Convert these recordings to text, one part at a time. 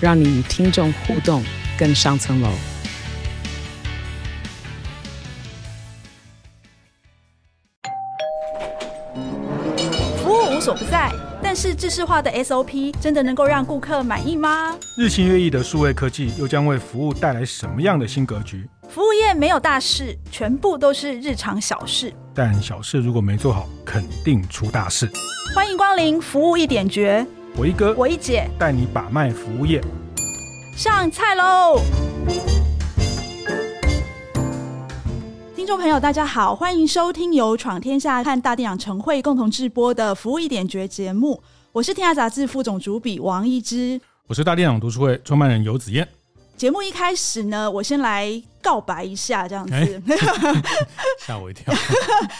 让你与听众互动更上层楼。服务无所不在，但是制式化的 SOP 真的能够让顾客满意吗？日新月异的数位科技又将为服务带来什么样的新格局？服务业没有大事，全部都是日常小事。但小事如果没做好，肯定出大事。欢迎光临服务一点绝，我一哥，我一姐带你把脉服务业，上菜喽！听众朋友，大家好，欢迎收听由闯天下和大电影晨会共同制播的服务一点绝节目。我是天下杂志副总主笔王一之，我是大电影读书会创办人游子燕。节目一开始呢，我先来告白一下，这样子 吓、欸、我一跳。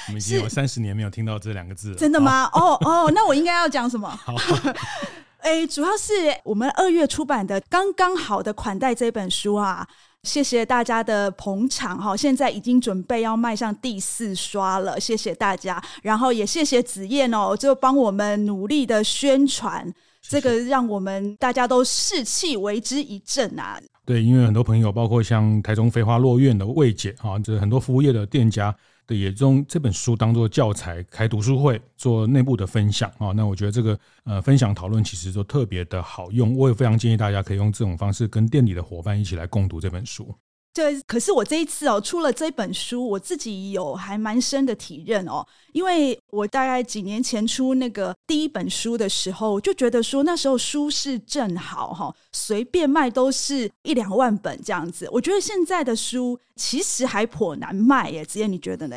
我们已经有三十年没有听到这两个字了，真的吗？哦哦，那我应该要讲什么？好，哎、欸，主要是我们二月出版的《刚刚好的款待》这本书啊，谢谢大家的捧场哈，现在已经准备要迈向第四刷了，谢谢大家，然后也谢谢子燕哦，就帮我们努力的宣传，这个让我们大家都士气为之一振啊。对，因为很多朋友，包括像台中飞花落院的魏姐啊，这很多服务业的店家，对，也用这本书当做教材开读书会，做内部的分享啊。那我觉得这个呃分享讨论其实都特别的好用，我也非常建议大家可以用这种方式跟店里的伙伴一起来共读这本书。对，可是我这一次哦，出了这本书，我自己有还蛮深的体认哦。因为我大概几年前出那个第一本书的时候，就觉得说那时候书市正好哈，随便卖都是一两万本这样子。我觉得现在的书其实还颇难卖耶，子燕你觉得呢？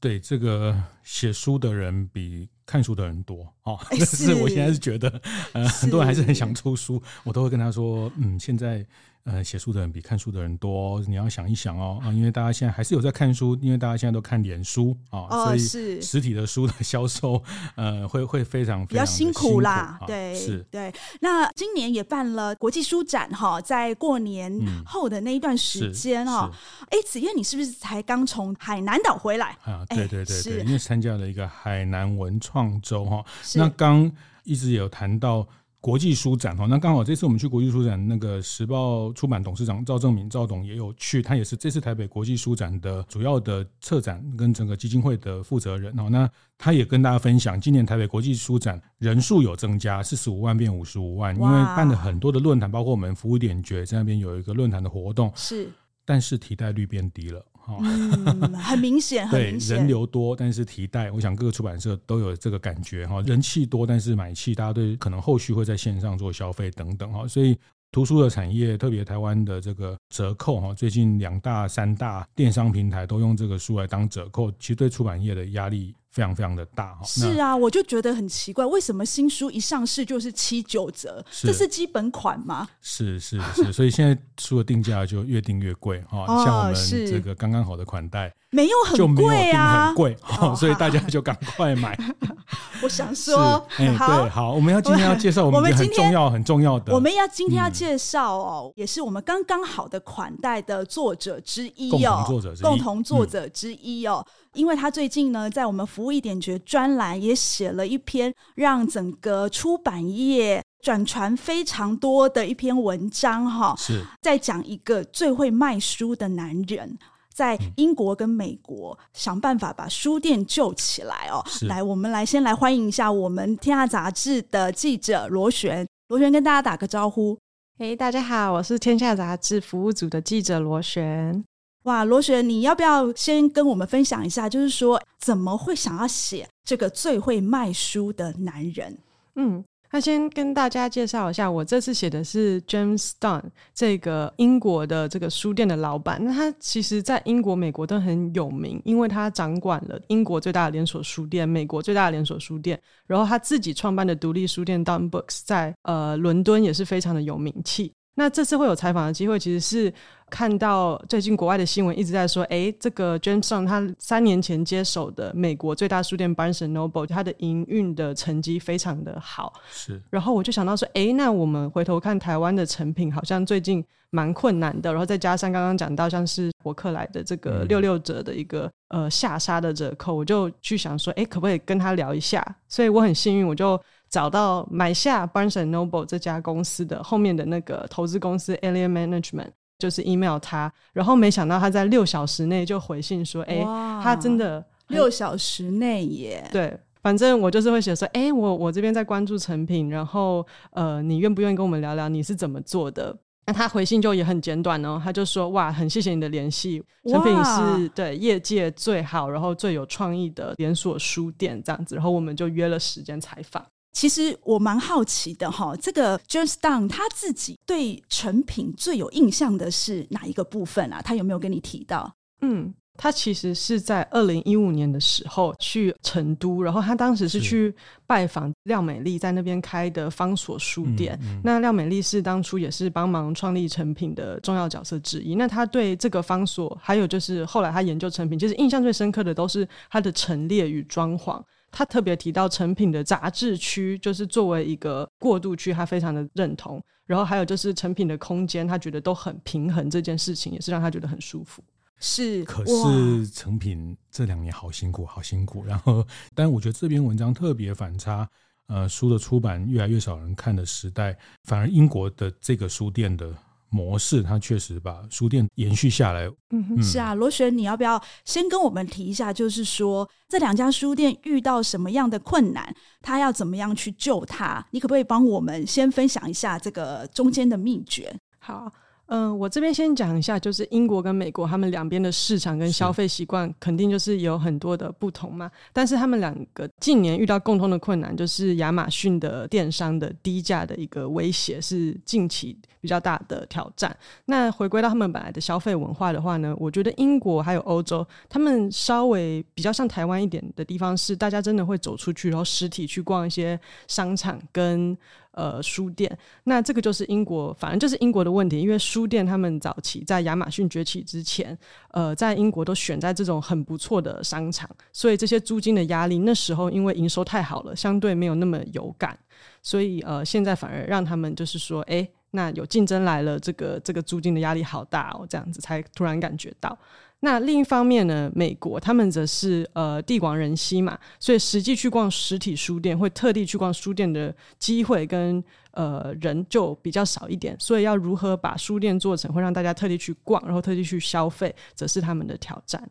对，这个写书的人比看书的人多哦。但是我现在是觉得，呃，很多人还是很想出书，我都会跟他说，嗯，现在。呃，写书的人比看书的人多，你要想一想哦啊，因为大家现在还是有在看书，因为大家现在都看脸书啊，哦、所以实体的书的销售呃会会非常非常辛苦，比较辛苦啦。啊、对，是，对。那今年也办了国际书展哈，在过年后的那一段时间哈，哎、嗯，子彦你是不是才刚从海南岛回来啊？对对对对，因为参加了一个海南文创周哈，那刚一直有谈到。国际书展哈，那刚好这次我们去国际书展，那个时报出版董事长赵正明赵董也有去，他也是这次台北国际书展的主要的策展跟整个基金会的负责人哦。那他也跟大家分享，今年台北国际书展人数有增加，四十五万变五十五万，因为办了很多的论坛，包括我们服务点觉在那边有一个论坛的活动，是，但是替代率变低了。嗯，很明显，很明显。对，人流多，但是提袋，我想各个出版社都有这个感觉哈。人气多，但是买气，大家对可能后续会在线上做消费等等哈。所以图书的产业，特别台湾的这个折扣哈，最近两大、三大电商平台都用这个书来当折扣，其实对出版业的压力。非常非常的大哈，是啊，我就觉得很奇怪，为什么新书一上市就是七九折？是这是基本款吗？是是是，所以现在书的定价就越定越贵哈。像我们这个刚刚好的款待，没有很贵啊，很贵，所以大家就赶快买。我想说，哎，对，好，我们要今天要介绍我们很重要很重要的，我们要今天要介绍哦，也是我们刚刚好的款待的作者之一哦，共同作者之一，共同作者之一哦。因为他最近呢，在我们服务一点绝专栏也写了一篇让整个出版业转传非常多的一篇文章哈，是在讲一个最会卖书的男人，在英国跟美国想办法把书店救起来哦。是来，我们来先来欢迎一下我们天下杂志的记者罗璇，罗璇跟大家打个招呼。嘿，大家好，我是天下杂志服务组的记者罗璇。哇，罗雪，你要不要先跟我们分享一下？就是说，怎么会想要写这个最会卖书的男人？嗯，那先跟大家介绍一下，我这次写的是 James Dunn 这个英国的这个书店的老板。那他其实，在英国、美国都很有名，因为他掌管了英国最大的连锁书店、美国最大的连锁书店，然后他自己创办的独立书店 Dunn Books 在呃伦敦也是非常的有名气。那这次会有采访的机会，其实是看到最近国外的新闻一直在说，哎，这个 James Stung 他三年前接手的美国最大书店 Barnes and Noble，它的营运的成绩非常的好。是，然后我就想到说，哎，那我们回头看台湾的成品，好像最近蛮困难的。然后再加上刚刚讲到，像是博客来的这个六六折的一个、嗯、呃下杀的折扣，我就去想说，哎，可不可以跟他聊一下？所以我很幸运，我就。找到买下 Barnes and Noble 这家公司的后面的那个投资公司 Elliott Management，就是 email 他，然后没想到他在六小时内就回信说，哎，他真的六小时内耶。对，反正我就是会写说，哎，我我这边在关注成品，然后呃，你愿不愿意跟我们聊聊你是怎么做的？那他回信就也很简短哦，他就说，哇，很谢谢你的联系，成品是对业界最好，然后最有创意的连锁书店这样子，然后我们就约了时间采访。其实我蛮好奇的哈，这个 James Stung 他自己对成品最有印象的是哪一个部分啊？他有没有跟你提到？嗯，他其实是在二零一五年的时候去成都，然后他当时是去拜访廖美丽在那边开的方所书店。嗯嗯、那廖美丽是当初也是帮忙创立成品的重要角色之一。那他对这个方所，还有就是后来他研究成品，其实印象最深刻的都是它的陈列与装潢。他特别提到成品的杂志区，就是作为一个过渡区，他非常的认同。然后还有就是成品的空间，他觉得都很平衡，这件事情也是让他觉得很舒服。是，可是成品这两年好辛苦，好辛苦。然后，但我觉得这篇文章特别反差，呃，书的出版越来越少人看的时代，反而英国的这个书店的。模式，它确实把书店延续下来。嗯哼，是啊，罗旋，你要不要先跟我们提一下？就是说，这两家书店遇到什么样的困难，他要怎么样去救它？你可不可以帮我们先分享一下这个中间的秘诀？好。嗯、呃，我这边先讲一下，就是英国跟美国他们两边的市场跟消费习惯肯定就是有很多的不同嘛。但是他们两个近年遇到共通的困难，就是亚马逊的电商的低价的一个威胁是近期比较大的挑战。那回归到他们本来的消费文化的话呢，我觉得英国还有欧洲，他们稍微比较像台湾一点的地方是，大家真的会走出去，然后实体去逛一些商场跟。呃，书店，那这个就是英国，反正就是英国的问题，因为书店他们早期在亚马逊崛起之前，呃，在英国都选在这种很不错的商场，所以这些租金的压力那时候因为营收太好了，相对没有那么有感，所以呃，现在反而让他们就是说，哎，那有竞争来了，这个这个租金的压力好大哦，这样子才突然感觉到。那另一方面呢，美国他们则是呃地广人稀嘛，所以实际去逛实体书店，会特地去逛书店的机会跟呃人就比较少一点，所以要如何把书店做成会让大家特地去逛，然后特地去消费，则是他们的挑战。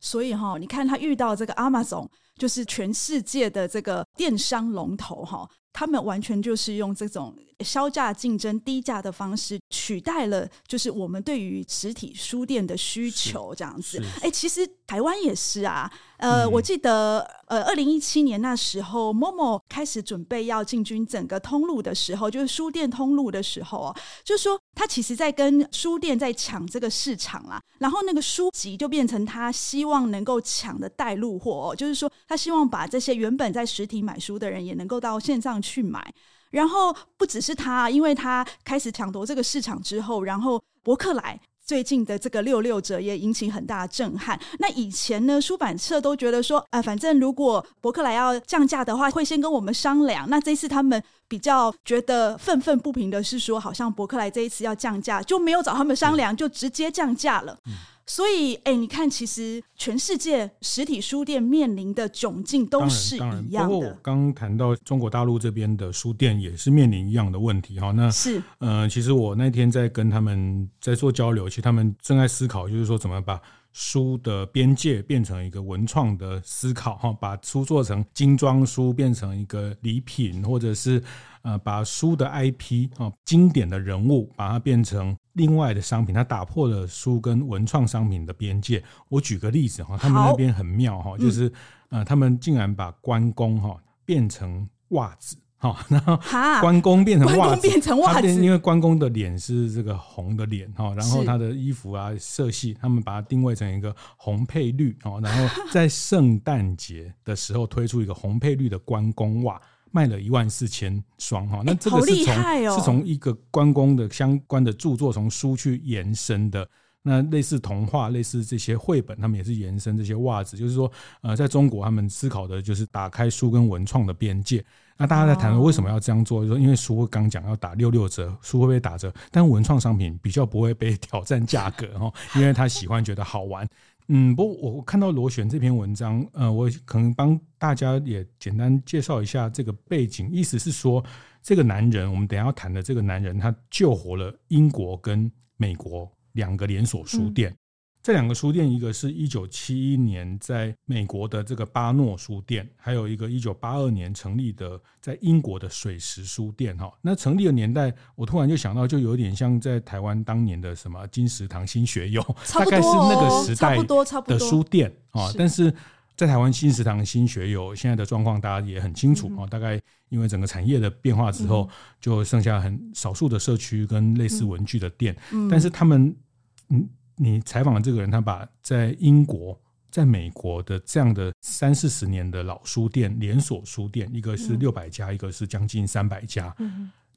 所以哈，你看他遇到这个 Amazon，就是全世界的这个电商龙头哈。他们完全就是用这种削价竞争、低价的方式取代了，就是我们对于实体书店的需求这样子。哎，其实台湾也是啊。呃，嗯、我记得呃，二零一七年那时候，Momo 开始准备要进军整个通路的时候，就是书店通路的时候哦，就是说他其实在跟书店在抢这个市场啦。然后那个书籍就变成他希望能够抢的带路货，哦就是说他希望把这些原本在实体买书的人也能够到线上。去买，然后不只是他，因为他开始抢夺这个市场之后，然后伯克莱最近的这个六六折也引起很大的震撼。那以前呢，出版社都觉得说，啊、呃，反正如果伯克莱要降价的话，会先跟我们商量。那这次他们比较觉得愤愤不平的是说，好像伯克莱这一次要降价，就没有找他们商量，就直接降价了。嗯所以，哎，你看，其实全世界实体书店面临的窘境都是一样的。不过我刚谈到中国大陆这边的书店也是面临一样的问题哈。那是，呃，其实我那天在跟他们在做交流，其实他们正在思考，就是说怎么把书的边界变成一个文创的思考哈，把书做成精装书，变成一个礼品，或者是。呃，把书的 IP 啊，经典的人物，把它变成另外的商品，它打破了书跟文创商品的边界。我举个例子哈，他们那边很妙哈，就是呃，他们竟然把关公哈变成袜子哈，然后关公变成袜子，变成袜子，因为关公的脸是这个红的脸哈，然后他的衣服啊色系，他们把它定位成一个红配绿哦，然后在圣诞节的时候推出一个红配绿的关公袜。卖了一万四千双哈。那这个是从、欸哦、是从一个关公的相关的著作从书去延伸的。那类似童话，类似这些绘本，他们也是延伸这些袜子，就是说，呃，在中国他们思考的就是打开书跟文创的边界。那大家在谈为什么要这样做，就说因为书刚讲要打六六折，书会不会打折？但文创商品比较不会被挑战价格哈，因为他喜欢觉得好玩。嗯，不过我看到螺旋这篇文章，呃，我可能帮大家也简单介绍一下这个背景，意思是说，这个男人，我们等下要谈的这个男人，他救活了英国跟美国。两个连锁书店，这两个书店，一个是一九七一年在美国的这个巴诺书店，还有一个一九八二年成立的在英国的水石书店。哈，那成立的年代，我突然就想到，就有点像在台湾当年的什么金石堂、新学友，大概是那个时代的书店啊。但是在台湾新石堂、新学友现在的状况，大家也很清楚啊。大概因为整个产业的变化之后，就剩下很少数的社区跟类似文具的店，但是他们。嗯，你采访的这个人，他把在英国、在美国的这样的三四十年的老书店、连锁书店，一个是六百家，一个是将近三百家，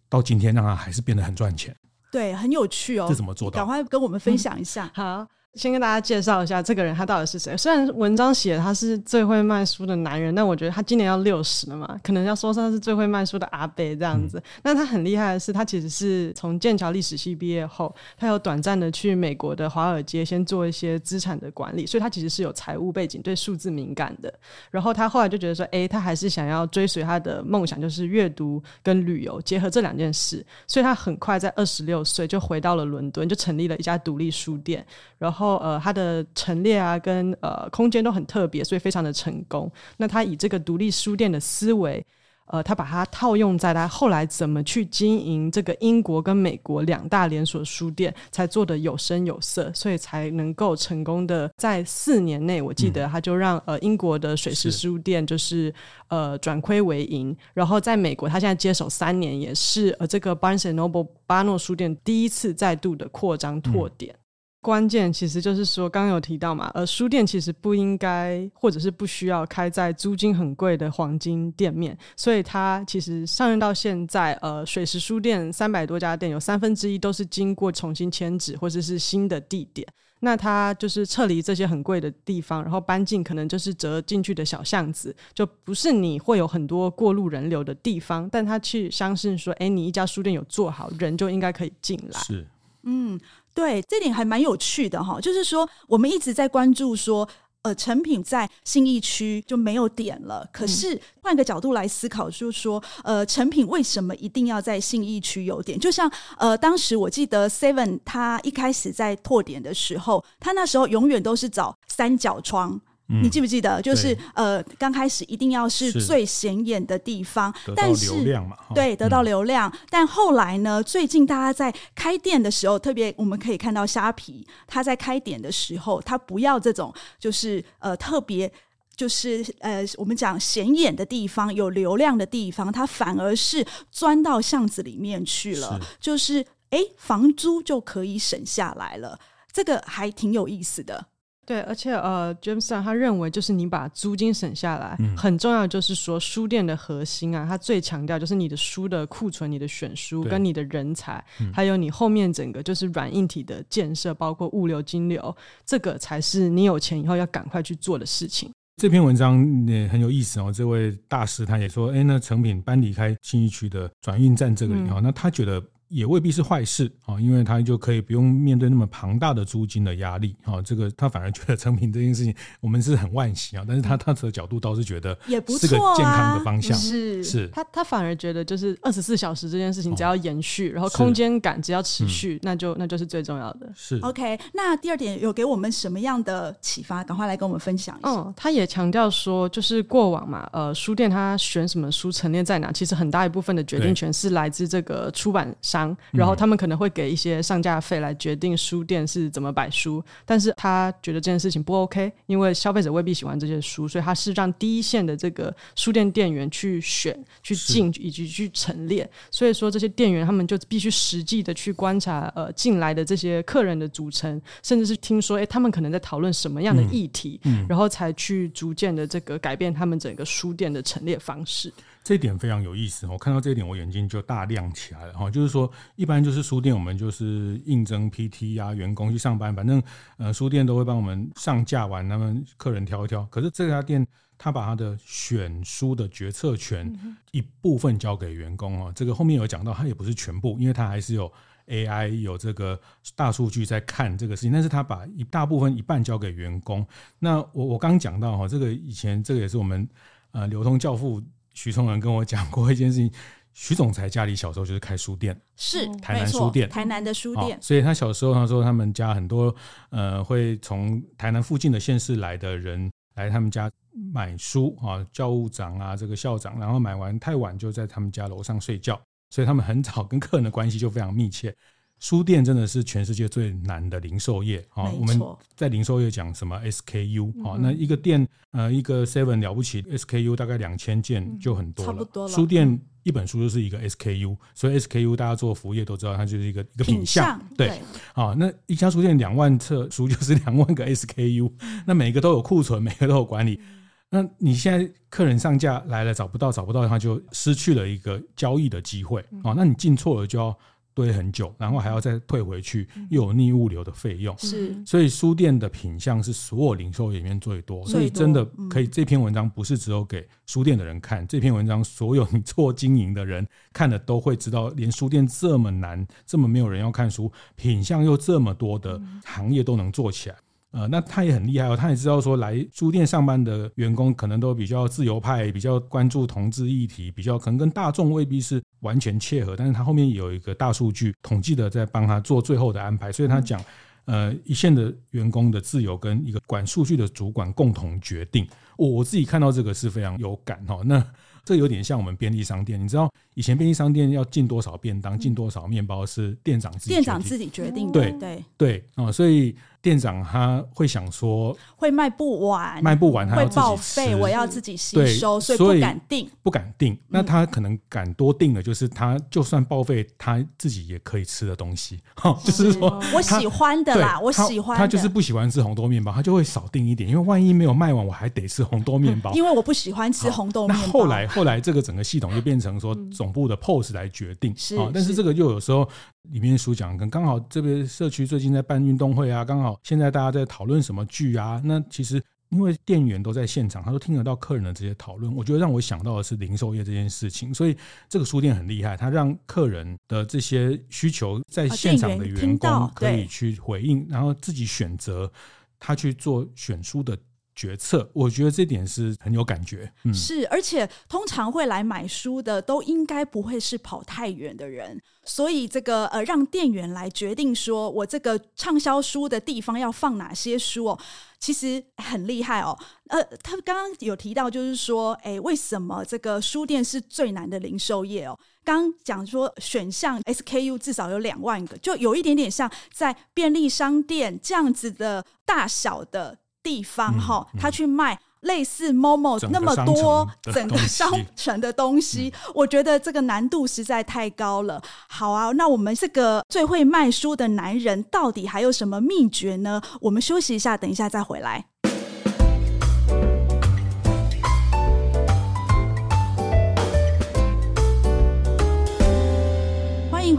到今天让他还是变得很赚钱。对，很有趣哦。这怎么做到？赶快跟我们分享一下。好。先跟大家介绍一下这个人，他到底是谁？虽然文章写他是最会卖书的男人，但我觉得他今年要六十了嘛，可能要说他是最会卖书的阿伯这样子。那、嗯、他很厉害的是，他其实是从剑桥历史系毕业后，他有短暂的去美国的华尔街先做一些资产的管理，所以他其实是有财务背景，对数字敏感的。然后他后来就觉得说，哎，他还是想要追随他的梦想，就是阅读跟旅游结合这两件事，所以他很快在二十六岁就回到了伦敦，就成立了一家独立书店，然后。后呃，它的陈列啊，跟呃空间都很特别，所以非常的成功。那他以这个独立书店的思维，呃，他把它套用在他后来怎么去经营这个英国跟美国两大连锁书店，才做的有声有色，所以才能够成功的在四年内，我记得他就让呃英国的水师书店就是，是呃转亏为盈，然后在美国他现在接手三年，也是呃这个 Barnes and Noble 巴诺书店第一次再度的扩张拓点。嗯关键其实就是说，刚刚有提到嘛，呃，书店其实不应该或者是不需要开在租金很贵的黄金店面，所以它其实上任到现在，呃，水石书店三百多家店，有三分之一都是经过重新迁址或者是新的地点。那它就是撤离这些很贵的地方，然后搬进可能就是折进去的小巷子，就不是你会有很多过路人流的地方，但他去相信说，哎，你一家书店有做好，人就应该可以进来。是，嗯。对，这点还蛮有趣的哈，就是说我们一直在关注说，呃，成品在信义区就没有点了。可是换个角度来思考，就是说，呃，成品为什么一定要在信义区有点？就像呃，当时我记得 Seven 他一开始在拓点的时候，他那时候永远都是找三角窗。你记不记得？就是呃，刚开始一定要是最显眼的地方，但是流量嘛，对，得到流量。但后来呢，最近大家在开店的时候，特别我们可以看到虾皮，它在开店的时候，它不要这种就是呃特别就是呃我们讲显眼的地方，有流量的地方，它反而是钻到巷子里面去了，就是哎，房租就可以省下来了，这个还挺有意思的。对，而且呃，Jameson 他认为就是你把租金省下来，嗯、很重要。就是说书店的核心啊，他最强调就是你的书的库存、你的选书跟你的人才，嗯、还有你后面整个就是软硬体的建设，包括物流、金流，这个才是你有钱以后要赶快去做的事情。这篇文章也很有意思哦。这位大师他也说，哎，那成品搬离开新义区的转运站这个里哦，嗯、那他觉得。也未必是坏事啊，因为他就可以不用面对那么庞大的租金的压力啊。这个他反而觉得成品这件事情，我们是很惋惜啊。但是他他的角度倒是觉得也不错，是个健康的方向。是是，他他反而觉得就是二十四小时这件事情只要延续，然后空间感只要持续，那就那就是最重要的。是 OK。那第二点有给我们什么样的启发？赶快来跟我们分享一下。嗯，他也强调说，就是过往嘛，呃，书店他选什么书陈列在哪，其实很大一部分的决定权是来自这个出版商。然后他们可能会给一些上架费来决定书店是怎么摆书，但是他觉得这件事情不 OK，因为消费者未必喜欢这些书，所以他是让第一线的这个书店店员去选、去进以及去陈列。所以说这些店员他们就必须实际的去观察呃进来的这些客人的组成，甚至是听说哎他们可能在讨论什么样的议题，嗯嗯、然后才去逐渐的这个改变他们整个书店的陈列方式。这一点非常有意思。我看到这一点，我眼睛就大亮起来了哈。就是说，一般就是书店，我们就是应征 PT 啊，员工去上班，反正呃，书店都会帮我们上架完，他们客人挑一挑。可是这家店，他把他的选书的决策权一部分交给员工啊。这个后面有讲到，他也不是全部，因为他还是有 AI 有这个大数据在看这个事情。但是他把一大部分一半交给员工。那我我刚讲到哈，这个以前这个也是我们呃流通教父。徐崇仁跟我讲过一件事情，徐总裁家里小时候就是开书店，是台南书店，台南的书店，所以他小时候他说他们家很多呃会从台南附近的县市来的人来他们家买书啊，教务长啊这个校长，然后买完太晚就在他们家楼上睡觉，所以他们很早跟客人的关系就非常密切。书店真的是全世界最难的零售业啊！我们在零售业讲什么 SKU 啊？那一个店呃，一个 Seven 了不起，SKU 大概两千件就很多了。差不多了。书店一本书就是一个 SKU，所以 SKU 大家做服务业都知道，它就是一个一个品相。对啊，那一家书店两万册书就是两万 个 SKU，那每个都有库存，每个都有管理。那你现在客人上架来了找不到，找不到，他就失去了一个交易的机会啊！那你进错了就要。堆很久，然后还要再退回去，又有逆物流的费用。是，所以书店的品相是所有零售里面最多，所以真的可以。这篇文章不是只有给书店的人看，这篇文章所有你做经营的人看了都会知道，连书店这么难、这么没有人要看书，品相又这么多的行业都能做起来。呃，那他也很厉害哦，他也知道说，来书店上班的员工可能都比较自由派，比较关注同志议题，比较可能跟大众未必是完全切合，但是他后面有一个大数据统计的在帮他做最后的安排，所以他讲，呃，一线的员工的自由跟一个管数据的主管共同决定，我我自己看到这个是非常有感哈，那。这有点像我们便利商店，你知道以前便利商店要进多少便当、进多少面包是店长自己店长自己决定的，对对。对啊，所以店长他会想说会卖不完，卖不完他会报废，我要自己吸收，所以不敢定，不敢定。那他可能敢多定的，就是他就算报废，他自己也可以吃的东西，就是说我喜欢的啦，我喜欢，他就是不喜欢吃红豆面包，他就会少定一点，因为万一没有卖完，我还得吃红豆面包，因为我不喜欢吃红豆面包。那后来。后来这个整个系统就变成说总部的 pose 来决定。啊，但是这个又有时候里面书讲，跟刚好这边社区最近在办运动会啊，刚好现在大家在讨论什么剧啊，那其实因为店员都在现场，他都听得到客人的这些讨论，我觉得让我想到的是零售业这件事情，所以这个书店很厉害，他让客人的这些需求在现场的员工可以去回应，然后自己选择他去做选书的。决策，我觉得这点是很有感觉。嗯，是，而且通常会来买书的，都应该不会是跑太远的人，所以这个呃，让店员来决定说我这个畅销书的地方要放哪些书哦，其实很厉害哦。呃，他刚刚有提到，就是说，哎，为什么这个书店是最难的零售业哦？刚讲说选项 SKU 至少有两万个，就有一点点像在便利商店这样子的大小的。地方哈，他去卖类似 Momo 那么多 整个商城的东西，我觉得这个难度实在太高了。好啊，那我们这个最会卖书的男人到底还有什么秘诀呢？我们休息一下，等一下再回来。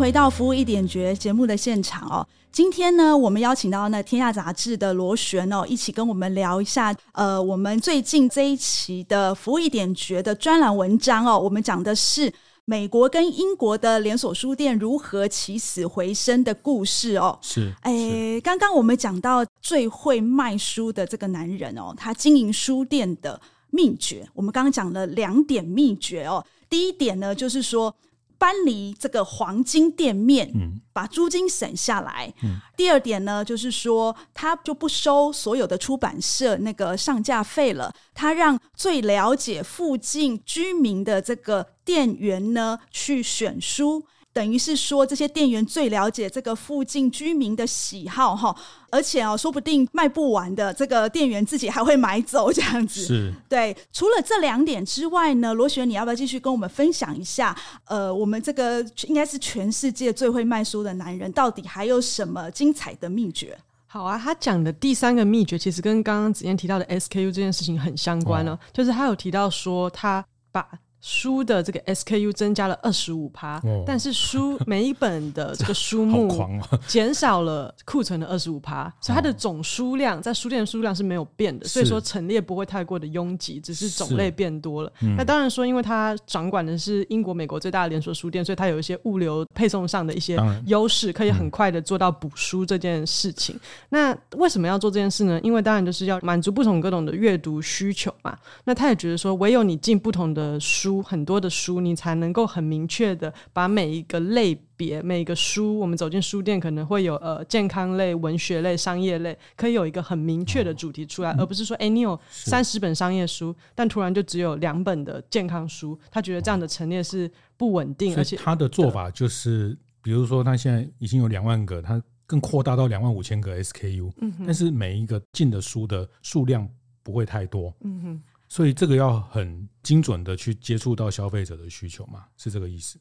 回到服务一点绝节目的现场哦。今天呢，我们邀请到那天下杂志的罗旋哦，一起跟我们聊一下，呃，我们最近这一期的服务一点绝的专栏文章哦。我们讲的是美国跟英国的连锁书店如何起死回生的故事哦。是，哎，刚刚我们讲到最会卖书的这个男人哦，他经营书店的秘诀，我们刚刚讲了两点秘诀哦。第一点呢，就是说。搬离这个黄金店面，嗯，把租金省下来。嗯，第二点呢，就是说他就不收所有的出版社那个上架费了，他让最了解附近居民的这个店员呢去选书。等于是说，这些店员最了解这个附近居民的喜好哈，而且哦，说不定卖不完的这个店员自己还会买走这样子。是，对。除了这两点之外呢，罗璇，你要不要继续跟我们分享一下？呃，我们这个应该是全世界最会卖书的男人，到底还有什么精彩的秘诀？好啊，他讲的第三个秘诀其实跟刚刚子嫣提到的 SKU 这件事情很相关了，哦，就是他有提到说他把。书的这个 SKU 增加了二十五趴，哦、但是书每一本的这个书目 减少了库存的二十五趴，哦、所以它的总书量在书店的数量是没有变的，所以说陈列不会太过的拥挤，只是种类变多了。嗯、那当然说，因为它掌管的是英国、美国最大的连锁书店，所以它有一些物流配送上的一些优势，可以很快的做到补书这件事情。嗯、那为什么要做这件事呢？因为当然就是要满足不同各种的阅读需求嘛。那他也觉得说，唯有你进不同的书。很多的书，你才能够很明确的把每一个类别、每一个书，我们走进书店可能会有呃健康类、文学类、商业类，可以有一个很明确的主题出来，哦、而不是说，哎，你有三十本商业书，但突然就只有两本的健康书，他觉得这样的陈列是不稳定，而且他的做法就是，比如说他现在已经有两万个，他更扩大到两万五千个 SKU，嗯，但是每一个进的书的数量不会太多，嗯哼。所以这个要很精准的去接触到消费者的需求嘛，是这个意思？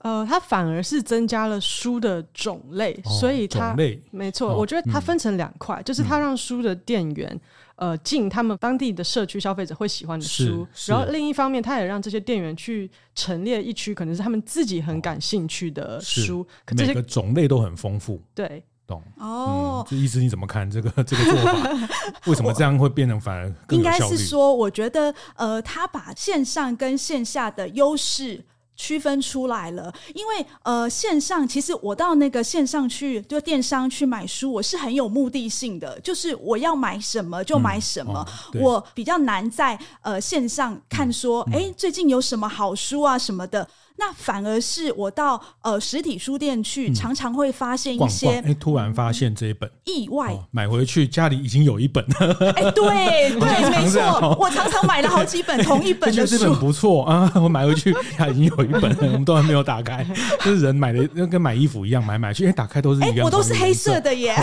呃，它反而是增加了书的种类，哦、所以它没错。哦、我觉得它分成两块，嗯、就是它让书的店员呃进他们当地的社区消费者会喜欢的书，然后另一方面，它也让这些店员去陈列一区可能是他们自己很感兴趣的书，哦、可这些每个种类都很丰富。对。懂哦，这意思你怎么看这个这个做法？为什么这样会变成反而更？应该是说，我觉得呃，他把线上跟线下的优势区分出来了。因为呃，线上其实我到那个线上去，就电商去买书，我是很有目的性的，就是我要买什么就买什么。嗯哦、我比较难在呃线上看说，哎、嗯嗯，最近有什么好书啊什么的。那反而是我到呃实体书店去，嗯、常常会发现一些，哎，突然发现这一本意外、哦、买回去，家里已经有一本了。哎，对 对，没错，我常常买了好几本同一本的书，这本不错 啊，我买回去它已经有一本了，我们都还没有打开。就是人买的，跟买衣服一样，买买去，哎，打开都是一样，我都是黑色的耶。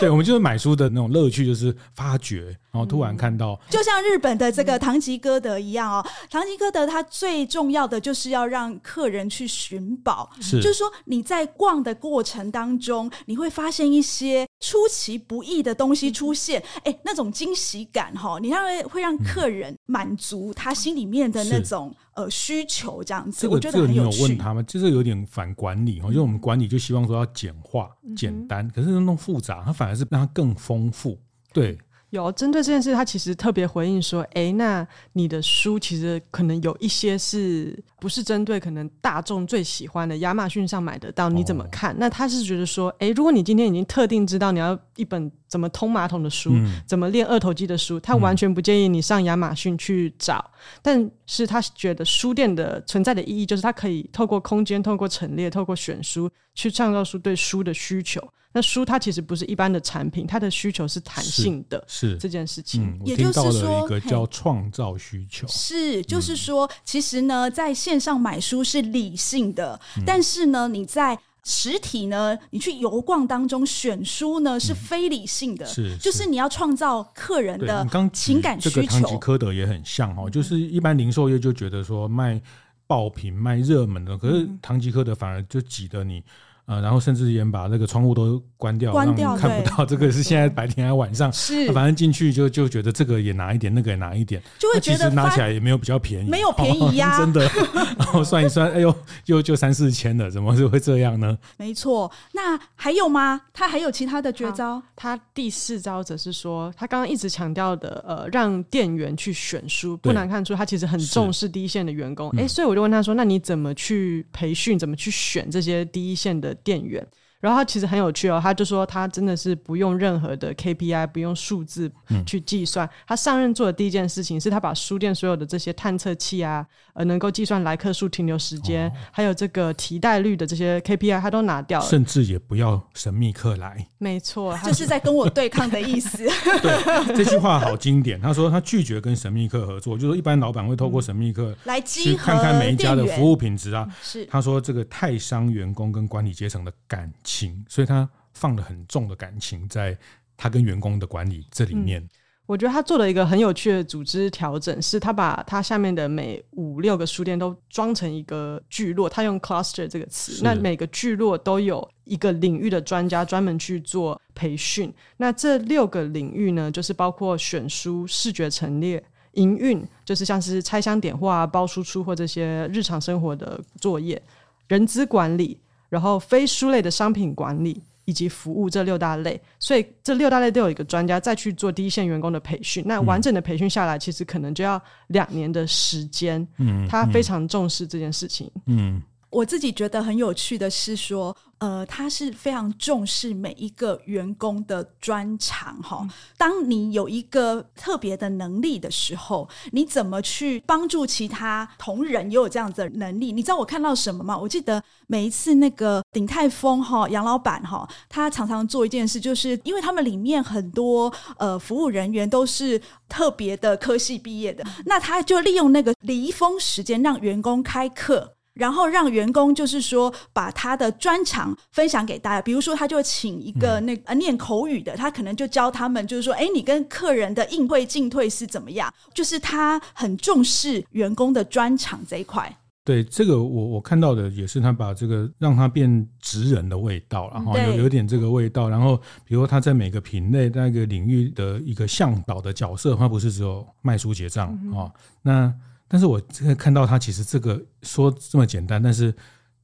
对，我们就是买书的那种乐趣，就是发掘，然后突然看到，就像日本的这个唐吉诃德一样哦。唐吉诃德它最重要的就是要让客人去寻宝，是，就是说你在逛的过程当中，你会发现一些出其不意的东西出现，哎，那种惊喜感哈，你让会让客人满足他心里面的那种。呃，需求这样子，这个这个你有问他们？就是有点反管理哈，因为我们管理就希望说要简化、简单，可是那么复杂，它反而是让它更丰富，对。有针对这件事，他其实特别回应说：“哎，那你的书其实可能有一些是不是针对可能大众最喜欢的？亚马逊上买得到，你怎么看？”哦、那他是觉得说：“哎，如果你今天已经特定知道你要一本怎么通马桶的书，嗯、怎么练二头肌的书，他完全不建议你上亚马逊去找。嗯、但是他觉得书店的存在的意义，就是它可以透过空间、透过陈列、透过选书，去创造出对书的需求。”那书它其实不是一般的产品，它的需求是弹性的，是，是这件事情。嗯、也就是说，一个叫创造需求，是，就是说，其实呢，在线上买书是理性的，嗯、但是呢，你在实体呢，你去游逛当中选书呢是非理性的，嗯、是，是，就是你要创造客人的情感需求。这个唐吉诃德也很像哦，就是一般零售业就觉得说卖爆品、卖热门的，可是唐吉诃德反而就挤得你。呃，然后甚至连把那个窗户都关掉，关掉看不到这个是现在白天还是晚上？是，反正进去就就觉得这个也拿一点，那个也拿一点，就会觉得其实拿起来也没有比较便宜，没有便宜呀、啊，真的。然后算一算，哎呦，又就三四千了，怎么就会这样呢？没错，那还有吗？他还有其他的绝招？他第四招则是说，他刚刚一直强调的，呃，让店员去选书，不难看出他其实很重视第一线的员工。哎，所以我就问他说，那你怎么去培训？怎么去选这些第一线的？店员，然后他其实很有趣哦，他就说他真的是不用任何的 KPI，不用数字去计算。嗯、他上任做的第一件事情是他把书店所有的这些探测器啊，呃，能够计算来客数、停留时间，哦、还有这个提袋率的这些 KPI，他都拿掉了，甚至也不要神秘客来。没错，就是在跟我对抗的意思。对，这句话好经典。他说他拒绝跟神秘客合作，就是一般老板会透过神秘客来去看看每一家的服务品质啊。是，他说这个太伤员工跟管理阶层的感情，所以他放了很重的感情在他跟员工的管理这里面。嗯我觉得他做了一个很有趣的组织调整，是他把他下面的每五六个书店都装成一个聚落，他用 cluster 这个词，是那每个聚落都有一个领域的专家专门去做培训。那这六个领域呢，就是包括选书、视觉陈列。营运，就是像是拆箱点货啊、包输出或这些日常生活的作业，人资管理，然后非书类的商品管理。以及服务这六大类，所以这六大类都有一个专家再去做第一线员工的培训。那完整的培训下来，其实可能就要两年的时间。嗯，他非常重视这件事情。嗯。嗯我自己觉得很有趣的是说，呃，他是非常重视每一个员工的专长哈。当你有一个特别的能力的时候，你怎么去帮助其他同仁也有这样子的能力？你知道我看到什么吗？我记得每一次那个鼎泰丰哈杨老板哈，他常常做一件事，就是因为他们里面很多呃服务人员都是特别的科系毕业的，那他就利用那个离峰时间让员工开课。然后让员工就是说把他的专长分享给大家，比如说他就请一个那呃念口语的，他可能就教他们，就是说，哎，你跟客人的应对进退是怎么样？就是他很重视员工的专长这一块。对，这个我我看到的也是他把这个让他变职人的味道，然后有有点这个味道。然后比如说他在每个品类那个领域的一个向导的角色，他不是只有卖书结账啊、嗯哦，那。但是我这个看到他其实这个说这么简单，但是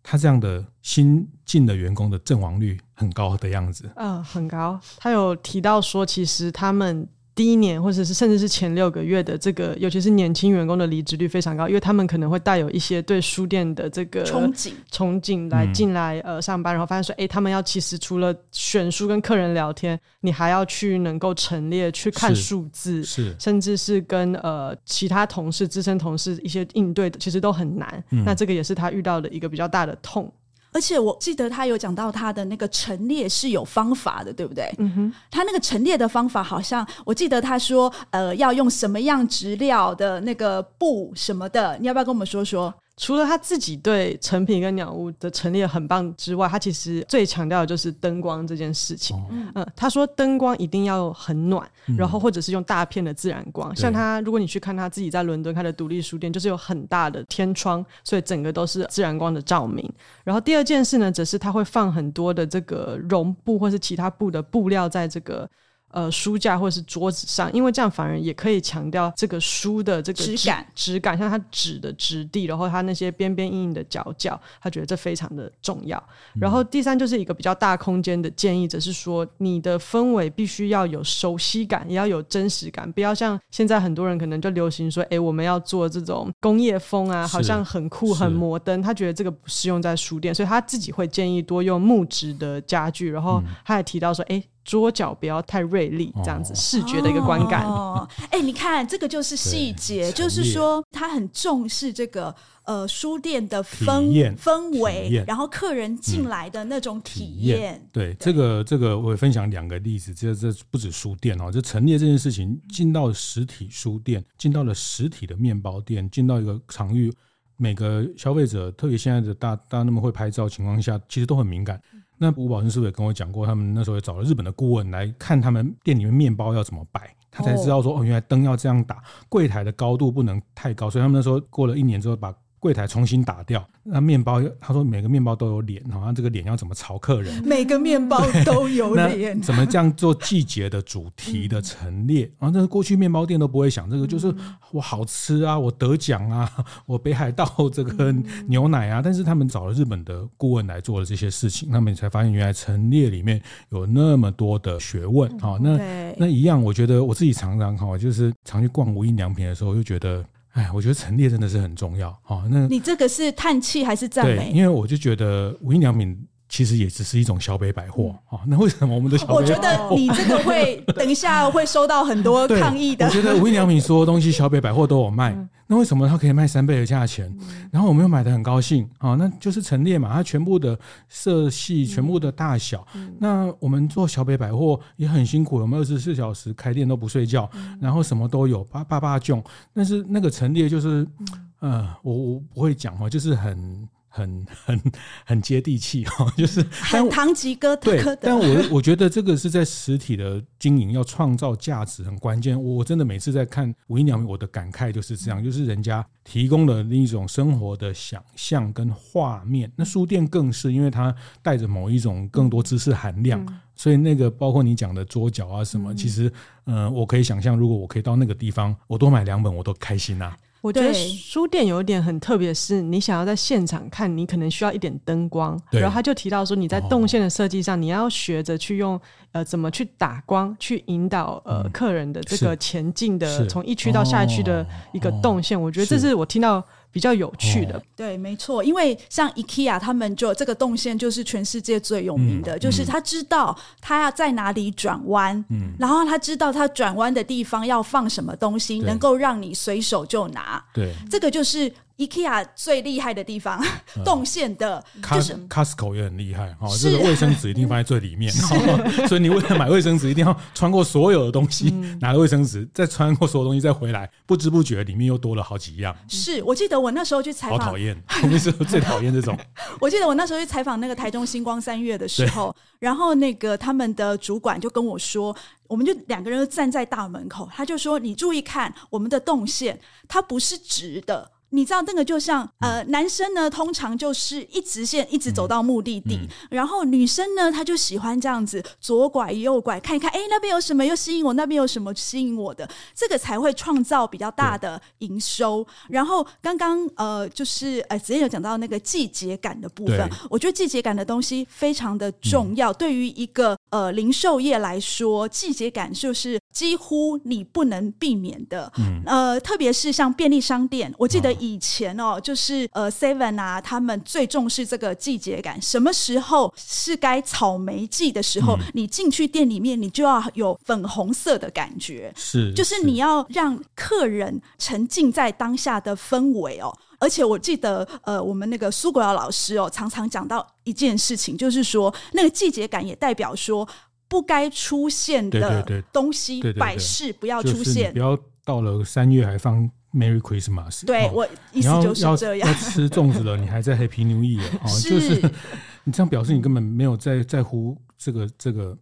他这样的新进的员工的阵亡率很高的样子。嗯，很高。他有提到说，其实他们。第一年，或者是甚至是前六个月的这个，尤其是年轻员工的离职率非常高，因为他们可能会带有一些对书店的这个憧憬，憧憬来进来呃上班，然后发现说，哎，他们要其实除了选书跟客人聊天，你还要去能够陈列去看数字，是，甚至是跟呃其他同事、资深同事一些应对的，其实都很难。嗯。那这个也是他遇到的一个比较大的痛。而且我记得他有讲到他的那个陈列是有方法的，对不对？嗯哼，他那个陈列的方法好像我记得他说，呃，要用什么样质料的那个布什么的，你要不要跟我们说说？除了他自己对成品跟鸟屋的陈列很棒之外，他其实最强调的就是灯光这件事情。嗯，嗯，他说灯光一定要很暖，嗯，然后或者是用大片的自然光。像他，如果你去看他自己在伦敦开的独立书店，就是有很大的天窗，所以整个都是自然光的照明。然后第二件事呢，则是他会放很多的这个绒布或是其他布的布料在这个。呃，书架或者是桌子上，因为这样反而也可以强调这个书的这个质感，质感，像它纸的质地，然后它那些边边硬硬的角角，他觉得这非常的重要。嗯。然后第三就是一个比较大空间的建议，则是说你的氛围必须要有熟悉感，也要有真实感，不要像现在很多人可能就流行说，哎，我们要做这种工业风啊，好像很酷很摩登，他觉得这个不适用在书店，所以他自己会建议多用木质的家具，然后他还提到说，哎。桌角不要太锐利，这样子、哦、视觉的一个观感。哦，哎、欸，你看这个就是细节，就是说他很重视这个呃书店的氛氛围，然后客人进来的那种体验、嗯。对，这个这个我会分享两个例子，这这不止书店哦，就陈列这件事情，进到实体书店，进到了实体的面包店，进到一个场域，每个消费者，特别现在的大大家那么会拍照情况下，其实都很敏感。那吴宝生师傅也跟我讲过，他们那时候也找了日本的顾问来看他们店里面面包要怎么摆，他才知道说哦，原来灯要这样打，柜台的高度不能太高，所以他们那时候过了一年之后把。柜台重新打掉，那面包他说每个面包都有脸，好像这个脸要怎么朝客人？每个面包都有脸，怎么这样做季节的主题的陈列？然后那过去面包店都不会想这个，就是我好吃啊，我得奖啊，我北海道这个牛奶啊，但是他们找了日本的顾问来做了这些事情，他们才发现原来陈列里面有那么多的学问。好，那那一样，我觉得我自己常常哈，就是常去逛无印良品的时候，就觉得。哎，我觉得陈列真的是很重要啊。那你这个是叹气还是赞美？因为我就觉得无印良品其实也只是一种小北百货啊。那为什么我们的小北？我觉得你这个会 等一下会收到很多抗议的。我觉得无印良品所有东西小北百货都有卖。嗯那为什么它可以卖三倍的价钱？然后我们又买的很高兴啊，那就是陈列嘛，它全部的色系、全部的大小。那我们做小北百货也很辛苦，我们二十四小时开店都不睡觉，然后什么都有，八八八种。但是那个陈列就是，呃，我我不会讲哦，就是很。很很很接地气哈，就是很堂吉诃德。对，但我我觉得这个是在实体的经营要创造价值很关键。我真的每次在看无印良品，我的感慨就是这样，就是人家提供了另一种生活的想象跟画面。那书店更是，因为它带着某一种更多知识含量，所以那个包括你讲的桌角啊什么，其实嗯、呃，我可以想象，如果我可以到那个地方，我多买两本，我都开心呐、啊。我觉得书店有一点很特别，是你想要在现场看，你可能需要一点灯光。然后他就提到说，你在动线的设计上，你要学着去用呃怎么去打光，去引导呃客人的这个前进的从一区到下一区的一个动线。我觉得这是我听到。比较有趣的，对，没错，因为像 IKEA 他们就这个动线就是全世界最有名的，就是他知道他要在哪里转弯，嗯，然后他知道他转弯的地方要放什么东西，能够让你随手就拿，对，这个就是。IKEA 最厉害的地方，动线的，就是 Costco 也很厉害哈。这个卫生纸一定放在最里面，所以你为了买卫生纸，一定要穿过所有的东西，拿了卫生纸，再穿过所有东西再回来，不知不觉里面又多了好几样。是我记得我那时候去采访，好讨厌，我们是最讨厌这种。我记得我那时候去采访那个台中星光三月的时候，然后那个他们的主管就跟我说，我们就两个人站在大门口，他就说：“你注意看我们的动线，它不是直的。”你知道那个就像呃，男生呢通常就是一直线一直走到目的地，嗯。嗯、然后女生呢她就喜欢这样子左拐右拐看一看，哎，那边有什么又吸引我，那边有什么吸引我的，这个才会创造比较大的营收。然后刚刚呃就是呃之前有讲到那个季节感的部分，我觉得季节感的东西非常的重要，嗯、对于一个呃零售业来说，季节感就是几乎你不能避免的，嗯、呃，特别是像便利商店，我记得。以前哦，就是呃，Seven 啊，他们最重视这个季节感。什么时候是该草莓季的时候？嗯、你进去店里面，你就要有粉红色的感觉，是，就是你要让客人沉浸在当下的氛围哦。而且我记得，呃，我们那个苏国尧老师哦，常常讲到一件事情，就是说那个季节感也代表说不该出现的东西摆饰不要出现，不要到了三月还放。Merry Christmas！对，我意思就是这样。要吃粽子了，你还在 Happy New Year 啊？就是你 这样表示，你根本没有在在乎这个这个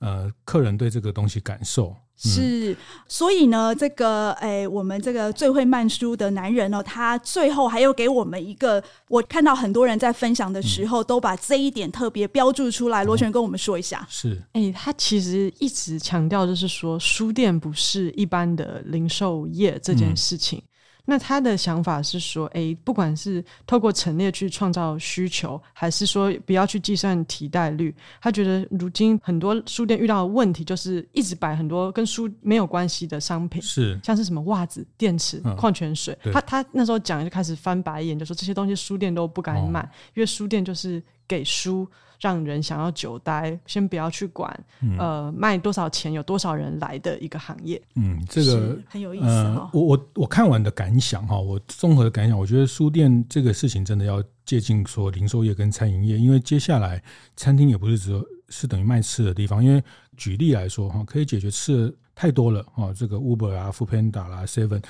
呃客人对这个东西感受。是，所以呢，这个诶，我们这个最会卖书的男人呢，他最后还有给我们一个，我看到很多人在分享的时候，都把这一点特别标注出来。罗璇跟我们说一下，是，诶，他其实一直强调就是说，书店不是一般的零售业这件事情。那他的想法是说，诶，不管是透过陈列去创造需求，还是说不要去计算替代率，他觉得如今很多书店遇到的问题就是一直摆很多跟书没有关系的商品，是。像是什么袜子、电池、嗯、矿泉水。他他那时候讲就开始翻白眼，就说这些东西书店都不敢买，哦、因为书店就是给书。让人想要久待，先不要去管，嗯、呃，卖多少钱，有多少人来的一个行业。嗯，这个很有意思、哦呃、我我我看完的感想哈，我综合的感想，我觉得书店这个事情真的要接近说零售业跟餐饮业，因为接下来餐厅也不是只有是等于卖吃的地方。因为举例来说哈，可以解决吃的太多了哈，这个 Uber 啊、Foodpanda 啦、Seven，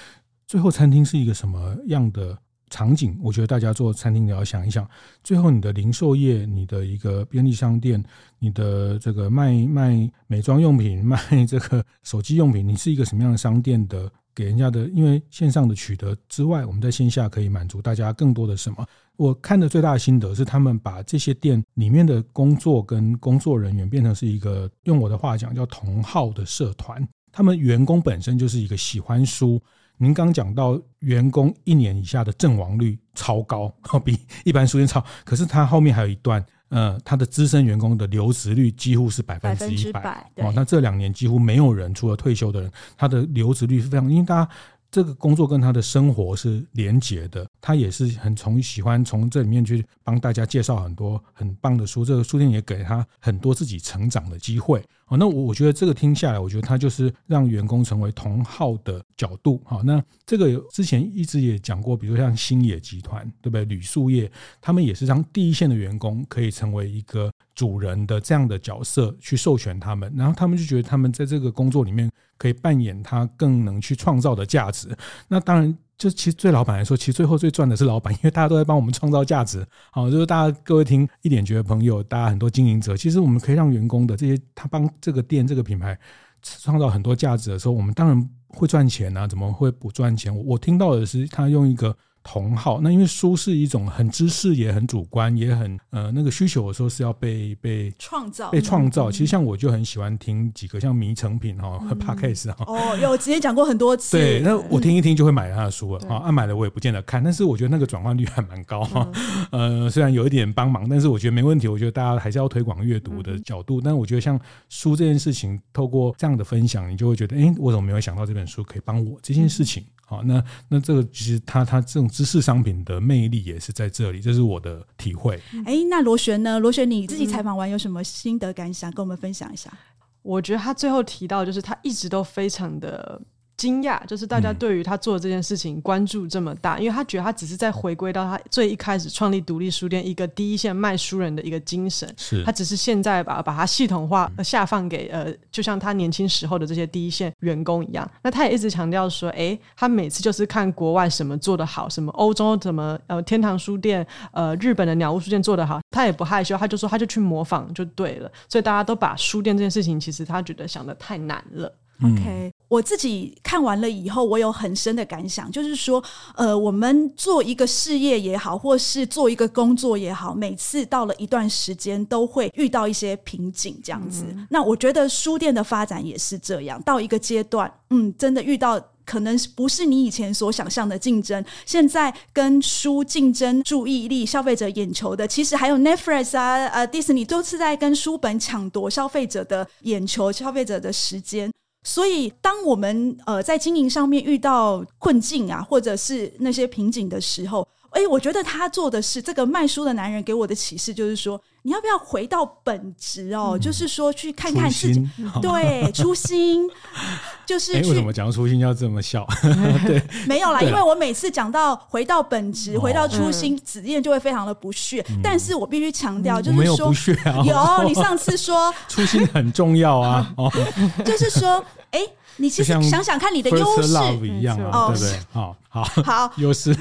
最后餐厅是一个什么样的？场景，我觉得大家做餐厅也要想一想，最后你的零售业，你的一个便利商店，你的这个卖卖美妆用品，卖这个手机用品，你是一个什么样的商店的？给人家的，因为线上的取得之外，我们在线下可以满足大家更多的什么？我看的最大的心得是，他们把这些店里面的工作跟工作人员变成是一个，用我的话讲叫同号的社团，他们员工本身就是一个喜欢书。您刚讲到员工一年以下的阵亡率超高，比一般书店超。可是他后面还有一段，呃，他的资深员工的留职率几乎是百分之一百。哦，那这两年几乎没有人，除了退休的人，他的留职率是非常，因为大家这个工作跟他的生活是连结的。他也是很从喜欢从这里面去帮大家介绍很多很棒的书，这个书店也给他很多自己成长的机会。好，那我我觉得这个听下来，我觉得他就是让员工成为同好的角度。好，那这个之前一直也讲过，比如像星野集团，对不对？旅宿业，他们也是让第一线的员工可以成为一个主人的这样的角色，去授权他们，然后他们就觉得他们在这个工作里面可以扮演他更能去创造的价值。那当然，就其实对老板来说，其实最后最赚的是老板，因为大家都在帮我们创造价值。好，就是大家各位听一点觉的朋友，大家很多经营者，其实我们可以让员工的这些，他帮这个店这个品牌创造很多价值的时候，我们当然会赚钱啊，怎么会不赚钱？我听到的是他用一个。同好，那因为书是一种很知识也很主观，也很呃那个需求的时候是要被被创造被创造。其实像我就很喜欢听几个像迷成品哈和 Podcast 哈哦，有直接讲过很多次。对，那我听一听就会买他的书了啊，按买了我也不见得看，但是我觉得那个转换率还蛮高哈。呃，虽然有一点帮忙，但是我觉得没问题。我觉得大家还是要推广阅读的角度，但我觉得像书这件事情，透过这样的分享，你就会觉得，哎，我怎么没有想到这本书可以帮我这件事情？好，那那这个其实它它这种知识商品的魅力也是在这里，这是我的体会。哎、欸，那罗璇呢？罗璇你自己采访完有什么心得感想，跟我们分享一下？我觉得他最后提到，就是他一直都非常的。惊讶，就是大家对于他做的这件事情关注这么大，嗯、因为他觉得他只是在回归到他最一开始创立独立书店一个第一线卖书人的一个精神，是他只是现在把把它系统化下放给呃，就像他年轻时候的这些第一线员工一样。那他也一直强调说，哎，他每次就是看国外什么做得好，什么欧洲怎么呃天堂书店，呃日本的鸟屋书店做得好，他也不害羞，他就说他就去模仿就对了。所以大家都把书店这件事情，其实他觉得想的太难了。OK，我自己看完了以后，我有很深的感想，就是说，呃，我们做一个事业也好，或是做一个工作也好，每次到了一段时间，都会遇到一些瓶颈，这样子。嗯、那我觉得书店的发展也是这样，到一个阶段，嗯，真的遇到可能不是你以前所想象的竞争。现在跟书竞争注意力、消费者眼球的，其实还有 Netflix 啊、呃，Disney，都是在跟书本抢夺消费者的眼球、消费者的时间。所以，当我们呃在经营上面遇到困境啊，或者是那些瓶颈的时候，哎，我觉得他做的是这个卖书的男人给我的启示，就是说。你要不要回到本职哦？嗯、就是说，去看看自己，心 对，初心，就是去。为什么讲初心要这么笑？对，没有啦，因为我每次讲到回到本职、回到初心，子燕就会非常的不屑。嗯、但是我必须强调，就是说，有不屑啊。有，你上次说初心很重要啊。哦，就是说，哎。你其实想想看，你的优势一样啊，对不对？好好好，优势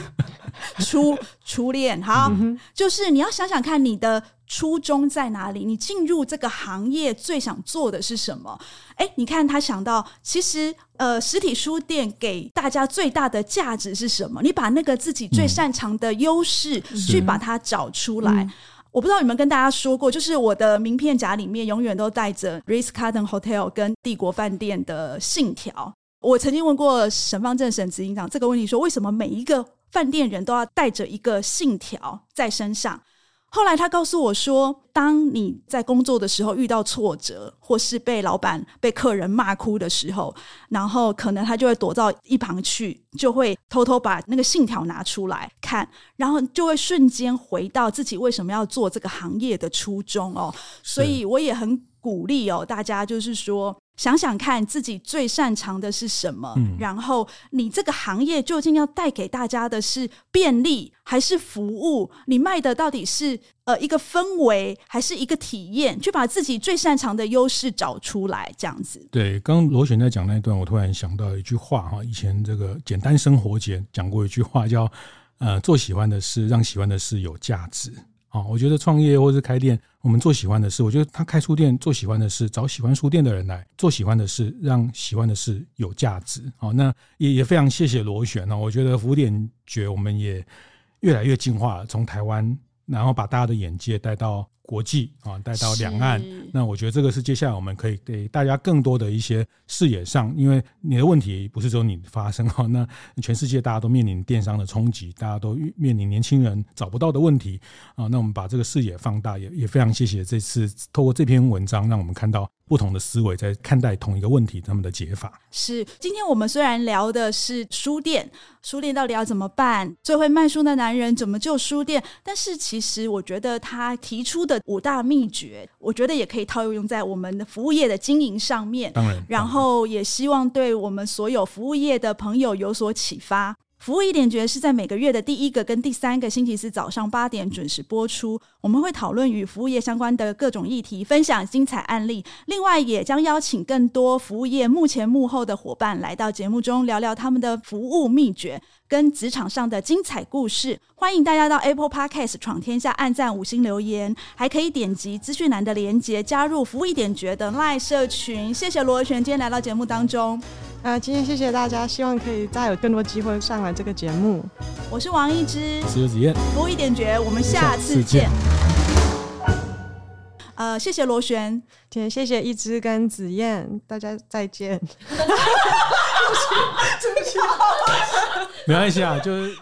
初初恋，好，就是你要想想看，你的初衷在哪里？你进入这个行业最想做的是什么？哎，你看他想到，其实呃，实体书店给大家最大的价值是什么？你把那个自己最擅长的优势去把它找出来。我不知道有没有跟大家说过，就是我的名片夹里面永远都带着 Ritz Carlton Hotel 跟帝国饭店的信条。我曾经问过沈方正沈执行长这个问题，说为什么每一个饭店人都要带着一个信条在身上？后来他告诉我说，当你在工作的时候遇到挫折，或是被老板、被客人骂哭的时候，然后可能他就会躲到一旁去，就会偷偷把那个信条拿出来看，然后就会瞬间回到自己为什么要做这个行业的初衷哦。所以我也很鼓励哦，大家就是说。想想看自己最擅长的是什么，嗯、然后你这个行业究竟要带给大家的是便利还是服务？你卖的到底是呃一个氛围还是一个体验？去把自己最擅长的优势找出来，这样子。对，刚刚罗璇在讲那一段，我突然想到一句话哈，以前这个简单生活节讲过一句话，叫呃做喜欢的事，让喜欢的事有价值。啊，我觉得创业或是开店，我们做喜欢的事。我觉得他开书店做喜欢的事，找喜欢书店的人来做喜欢的事，让喜欢的事有价值。好，那也也非常谢谢螺旋哦。我觉得福点觉我们也越来越进化，从台湾，然后把大家的眼界带到。国际啊，带到两岸，那我觉得这个是接下来我们可以给大家更多的一些视野上，因为你的问题不是只有你发生哈，那全世界大家都面临电商的冲击，大家都面临年轻人找不到的问题啊，那我们把这个视野放大，也也非常谢谢这次透过这篇文章，让我们看到。不同的思维在看待同一个问题，他们的解法是。今天我们虽然聊的是书店，书店到底要怎么办？最会卖书的男人怎么救书店？但是其实我觉得他提出的五大秘诀，我觉得也可以套用在我们的服务业的经营上面。当然，然后也希望对我们所有服务业的朋友有所启发。服务一点绝是在每个月的第一个跟第三个星期四早上八点准时播出。我们会讨论与服务业相关的各种议题，分享精彩案例。另外，也将邀请更多服务业幕前幕后的伙伴来到节目中聊聊他们的服务秘诀跟职场上的精彩故事。欢迎大家到 Apple Podcast 闯天下按赞五星留言，还可以点击资讯栏的连结加入服务一点绝的 LINE 社群。谢谢罗璇今天来到节目当中。啊，今天谢谢大家，希望可以再有更多机会上来这个节目。我是王一之，我是游子燕，服务一点绝，我们下次见。呃，谢谢罗璇，今天谢谢一之跟子燕，大家再见。没关系啊，就是。